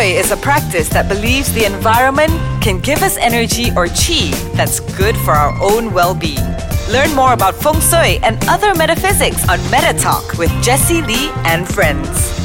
Shui is a practice that believes the environment can give us energy or chi that's good for our own well being. Learn more about Feng Shui and other metaphysics on Meta Talk with Jessie Lee and friends.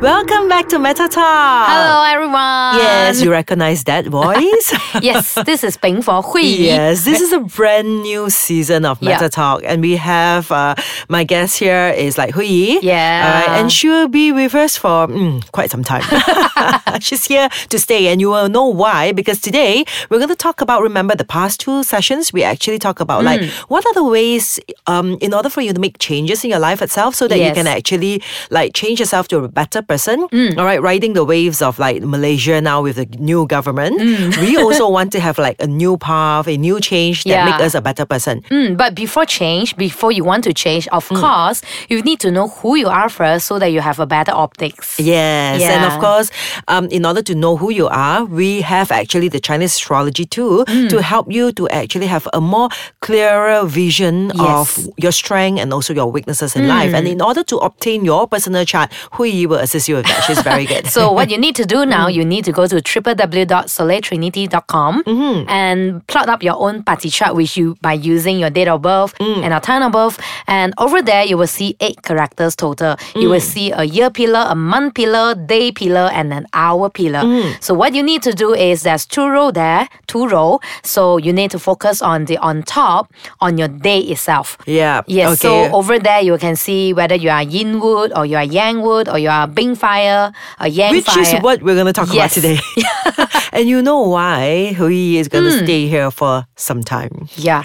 Welcome back to Meta Talk. Hello, everyone. Yes, you recognize that voice? yes, this is Bing for Hui. Yes, this is a brand new season of Meta Yeah. Talk, and we have uh, my guest here is like Hui. Yeah. Alright, and she will be with us for mm, quite some time. She's here to stay, and you will know why because today we're going to talk about. Remember the past two sessions we actually talk about like Mm. what are the ways um in order for you to make changes in your life itself so that you can actually like change yourself to a better person. Mm. All right, riding the waves of like Malaysia now with the new government. Mm. We also want to have like a new path, a new change that make us a better person. Mm, but before change, before you want to change, of Mm. course, you need to know who you are first so that you have a better optics. Yes, and of course, um, in order to know who you are, we have actually the Chinese astrology too Mm. to help you to actually have a more clearer vision of your strength and also your weaknesses in life. And in order to obtain your personal chart, Hui will assist you with that. She's very good. So what you need to do Mm. now, you need to go to www.soleiltrinity.com Mm-hmm. and plot up your own BaZi chart which you by using your date of birth Mm. and a time of birth. And over there you will see eight characters total. You Mm. will see a year pillar, a month pillar, day pillar, and an hour pillar. Mm. So what you need to do is there's two row there, two row. So you need to focus on the on top on your day itself. yeah. Yes, Okay. so over there you can see whether you are yin wood or you are yang wood or you are bing fire or yang Which fire. Which is what we're going to talk about today. and you know why Hui is going to hmm. stay here for some time. Yeah.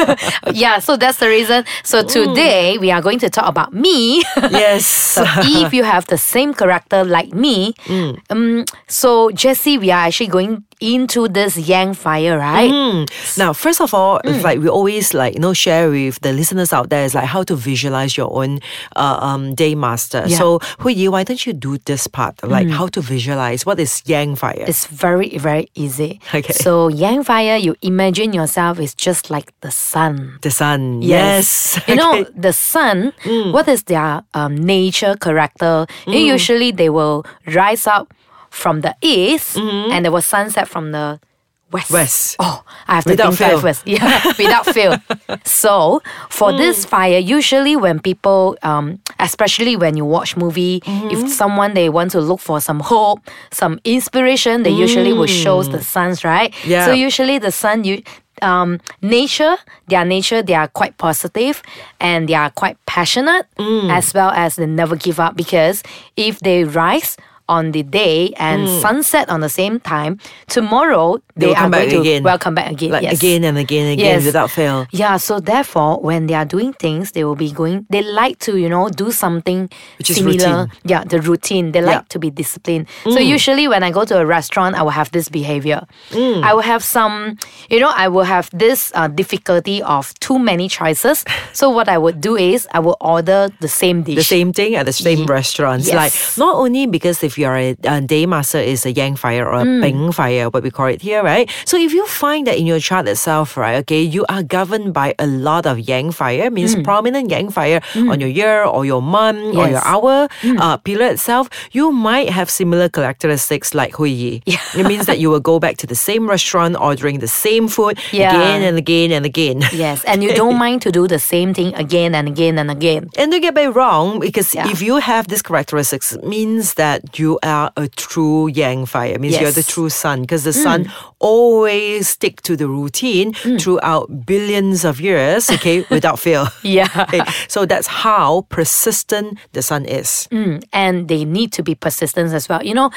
yeah, so that's the reason. So today we are going to talk about me. Yes. so if you have the same character like me, mm. um, so Jesse, we are actually going into this yang fire, right? Mm. Now, first of all, Mm. it's like we always like you know share with the listeners out there is like how to visualize your own uh, um, day master. Yeah. Mm. So, Hui Yi, why don't you do this part like how to visualize what is Yang fire? It's very, very easy. Okay. So yang fire, you imagine yourself is just like the sun. the sun. Yes. You know, Okay. the sun, Mm. what is their um, nature, character? You know, Usually they will rise up from the east and there was sunset from the west. Mm-hmm. West. Oh, I have to Without think fail. first. Yeah, without fail. So for this fire, usually when people, um, especially when you watch movie, if someone they want to look for some hope, some inspiration, they usually will show the suns, right? Yeah. So usually the sun, you um, nature, their nature, they are quite positive and they are quite passionate as well as they never give up because if they rise on the day and hmm. sunset on the same time, tomorrow They they, are come back going to again. welcome back again. like yes. again and again and again Yes. without fail. Yeah, so therefore, when they are doing things, they will be going. They like to, you know, do something Which is similar. routine. Yeah, the routine. They Yeah. like to be disciplined. So hmm. usually, when I go to a restaurant, I will have this behavior. Hmm. I will have some, you know, I will have this uh, difficulty of too many choices. so what I would do is I will order the same dish. The same thing at the same restaurants. Like not only because if you're a, a day master is a yang fire or a Mm. ping fire, what we call it here, right? So if you find that in your chart itself, right, okay, you are governed by a lot of yang fire, means prominent yang fire on your year or your month or your Mm. Mm. hour uh, period itself, you might have similar characteristics like Hui Yi. Yeah. It means that you will go back to the same restaurant ordering the same food Yeah. again and again and again. yes, and you don't mind to do the same thing again and again and again. And don't get me wrong, because Yeah. if you have these characteristics, it means that you are a true yang fire. It means you're the true sun, because the sun always stick to the routine throughout billions of years, okay, without fail. Yeah. Okay, so that's how persistent the sun is. Mm, and they need to be persistent as well. You know,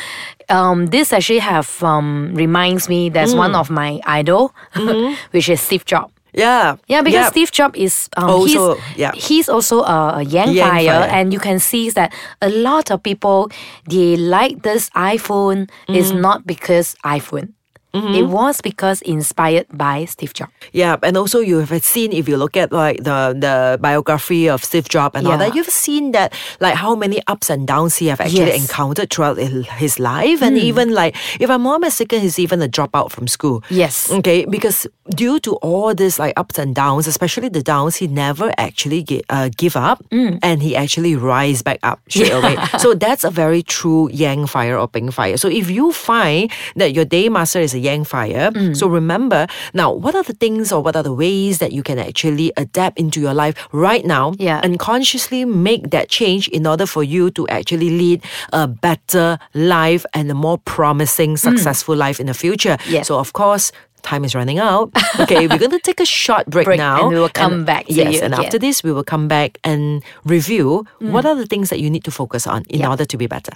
um, this actually have um, reminds me there's one of my idol, which is Steve Jobs. Yeah. Yeah, because Yeah. Steve Jobs is um, Also, he's, yeah. he's also a, a yang, Yang fire, and you can see that a lot of people they like this iPhone is Mm. not because iPhone. Mm-hmm. it was because inspired by Steve Jobs. Yeah, and also you have seen if you look at like the the biography of Steve Jobs and all Yeah. that, you've seen that like how many ups and downs he have actually Yes. encountered throughout his life, and hmm. even like if I'm not mistaken, he's even a dropout from school. Yes. Okay, because due to all this like ups and downs, especially the downs, he never actually gi- uh, give up, hmm. and he actually rise back up straight away. So that's a very true Yang fire or Ping fire. So if you find that your day master is a Yang fire, mm. so remember now what are the things or what are the ways that you can actually adapt into your life right now Yeah. and consciously make that change in order for you to actually lead a better life and a more promising, mm. successful life in the future. Yeah. So of course. Time is running out. Okay, we're going to take a short break, Break, now. and we will come back to yes, and again. after this, we will come back and review mm. what are the things that you need to focus on in Yeah. order to be better.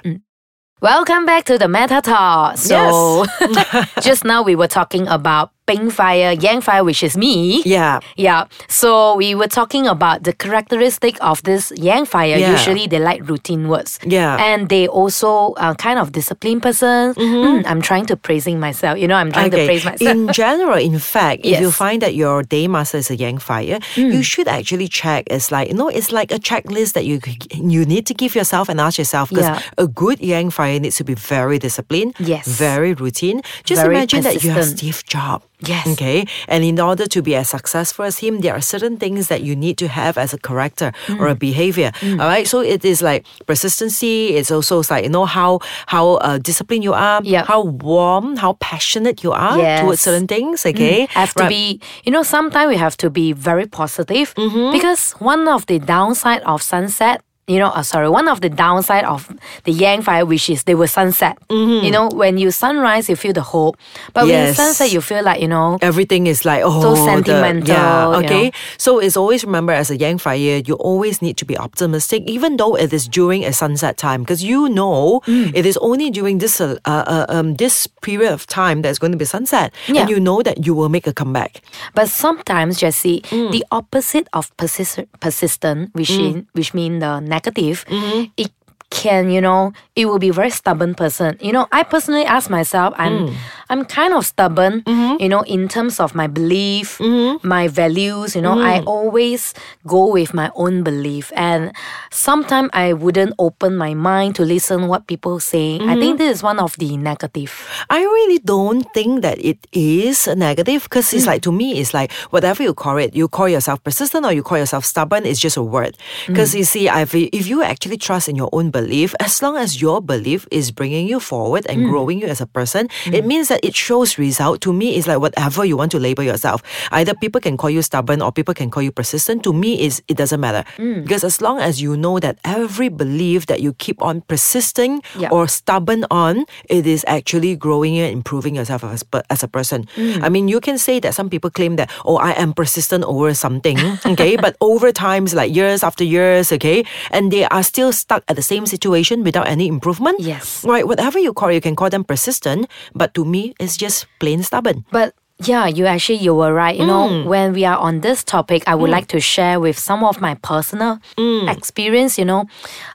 Welcome back to the Meta Talk. So, just now we were talking about Ping Fire, Yang Fire, which is me. Yeah. Yeah. So we were talking about the characteristic of this Yang Fire. Yeah. Usually they like routine works. Yeah. And they also are kind of disciplined person. Mm, I'm trying to praising myself. You know, I'm trying to praise myself. In general, in fact, if you find that your day master is a yang fire, you should actually check. It's like you know, it's like a checklist that you you need to give yourself and ask yourself because Yeah. a good yang fire needs to be very disciplined, Yes. very routine. Just Very imagine that you have persistent. Steve Jobs. Yes. Okay. And in order to be as successful as him, there are certain things that you need to have as a character or a Mm. behavior. All right. So it is like persistency. It's also like you know how how uh, disciplined you are, Yep. how warm, how passionate you are towards certain things. Okay. have to Right. be you know sometimes we have to be very positive Mm-hmm. because one of the downside of sunset you know uh, sorry one of the downside of the yang fire which is they will sunset you know when you sunrise you feel the hope but when you Mm-hmm. Sunset you feel like you know Everything is like oh so sentimental, yeah, you okay. know. So it's always remember as a yang fire, you always need to be optimistic, even though it is during a sunset time, because you know Mm. it is only during this uh, uh, um this period of time that's going to be sunset, Yeah. and you know that you will make a comeback. But sometimes, Jesse, Mm. the opposite of persist- persistent, which in, which mean the negative, Mm-hmm. it can you know it will be very stubborn person. You know, I personally ask myself, I'm Mm. I'm kind of stubborn. Mm-hmm. You know, in terms of my belief, my values. You know, I Mm. always go with my own belief, and sometimes I wouldn't open my mind to listen what people say. I think Mm-hmm. this is one of the negative. I really don't think that it is a negative because Mm. it's like to me it's like whatever you call it, you call yourself persistent or you call yourself stubborn, it's just a word. Because Mm. you see, I've, if you actually trust in your own belief, as long as your belief is bringing you forward and Mm. growing you as a person, it means that it shows result. To me, is like whatever you want to label yourself. Either people can call you stubborn or people can call you persistent. To me, is it doesn't matter Mm. because as long as you know that every belief that you keep on persisting Yeah. or stubborn on, it is actually growing and improving yourself as, as a person. Mm. I mean, you can say that some people claim that, oh, I am persistent over something, okay? but over times, like years after years, okay? And they are still stuck at the same situation without any improvement. Yes. Right, whatever you call it, you can call them persistent, but to me, it's just plain stubborn. But yeah, you actually you were right. You know, Mm. when we are on this topic, I would like to share with some of my personal Mm. experience. You know,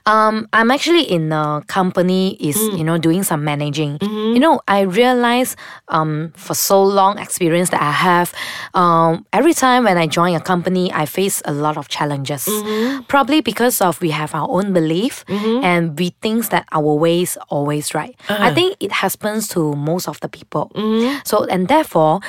um, I'm actually in a company is Mm. you know doing some managing. Mm-hmm. You know, I realized um for so long experience that I have, um, every time when I join a company, I face a lot of challenges. Mm-hmm. Probably because of we have our own belief and we think that our ways always right. Uh-huh. I think it happens to most of the people. Mm-hmm. So and therefore,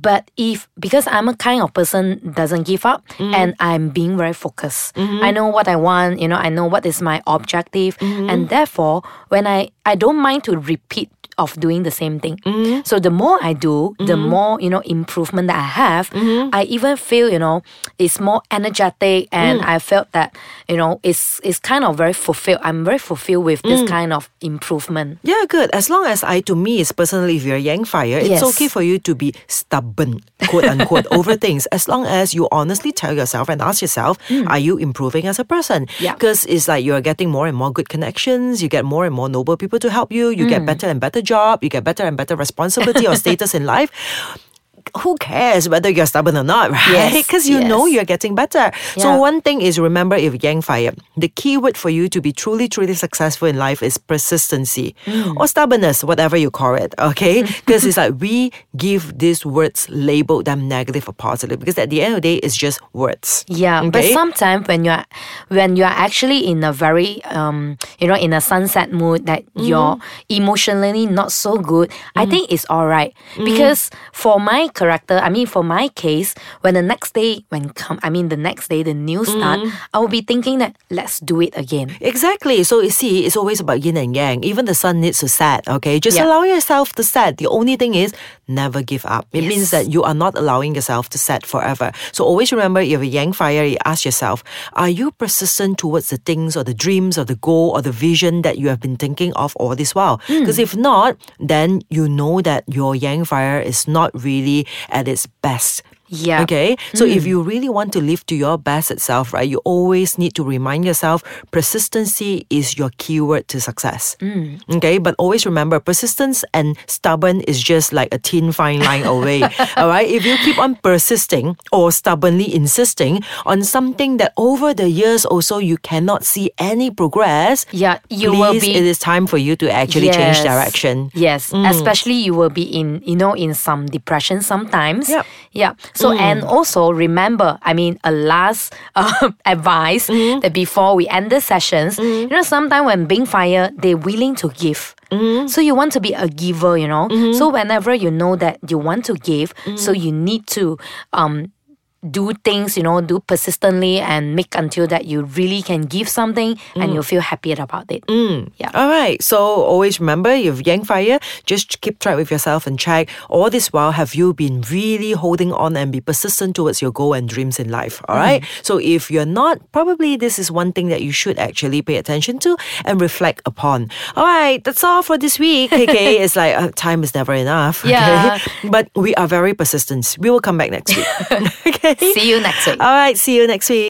but if because I'm a kind of person doesn't give up Mm-hmm. and I'm being very focused. I know what I want, you know, I know what is my objective. Mm-hmm. And therefore when I I don't mind to repeat of doing the same thing. Mm-hmm. So the more I do, the more, you know, improvement that I have, Mm-hmm. I even feel, you know, it's more energetic Mm. and I felt that, you know, it's it's kind of very fulfilled. I'm very fulfilled with Mm. this kind of improvement. Yeah, good. As long as I, to me, is personally, if you're Yang Fire, it's Yes. okay for you to be stubborn, quote unquote, over things. As long as you honestly tell yourself and ask yourself, are you improving as a person? Mm. Yeah. Because it's like you're getting more and more good connections, you get more and more noble people to help you, you Mm. get better and better job, you get better and better responsibility or status in life who cares whether you're stubborn or not, right? Yes, Because you know you're getting better. So one thing is remember if Yang fire, the key word for you to be truly, truly successful in life is persistency Mm. or stubbornness, whatever you call it. Okay, because it's like we give these words label them negative or positive because at the end of the day, it's just words. Yeah, but sometimes when you're when you're actually in a very um you know in a sunset mood that you're emotionally not so good, I think it's all right because for my character, I mean for my case, when the next day when come, I mean the next day the news start, I will be thinking that let's do it again. Exactly. So you see, it's always about yin and yang. Even the sun needs to set. Okay, just Yeah. allow yourself to set. The only thing is never give up. It means that you are not allowing yourself to set forever. So always remember, if you have a yang fire, you ask yourself, are you persistent towards the things or the dreams or the goal or the vision that you have been thinking of all this while? Hmm. Because if not, then you know that your yang fire is not really at its best. Yeah. Okay. So if hmm. you really want to live to your best itself, right, you always need to remind yourself persistency is your keyword to success. Hmm. Okay. But always remember persistence and stubborn is just like a thin fine line away. all right. If you keep on persisting or stubbornly insisting on something that over the years also you cannot see any progress, Yeah, you please, will be it is time for you to actually change direction. Yes, hmm. especially you will be in, you know, in some depression sometimes. Yeah. Yeah. So mm. and also remember, I mean, a last uh, advice mm-hmm. that before we end the sessions, mm-hmm. you know, sometimes when being fire, they're willing to give. Mm-hmm. So you want to be a giver, you know. So whenever you know that you want to give, so you need to um do things, you know, do persistently and make until that you really can give something and mm. you feel happier about it. Mm. Yeah. All right. So always remember, you have Yang Fire. Just keep track with yourself and check. All this while, have you been really holding on and be persistent towards your goal and dreams in life? All right. Mm-hmm. So if you're not, probably this is one thing that you should actually pay attention to and reflect upon. All right. That's all for this week. KK, it's like uh, time is never enough. okay? Yeah. But we are very persistent. We will come back next week. okay. See you next week. All right. See you next week.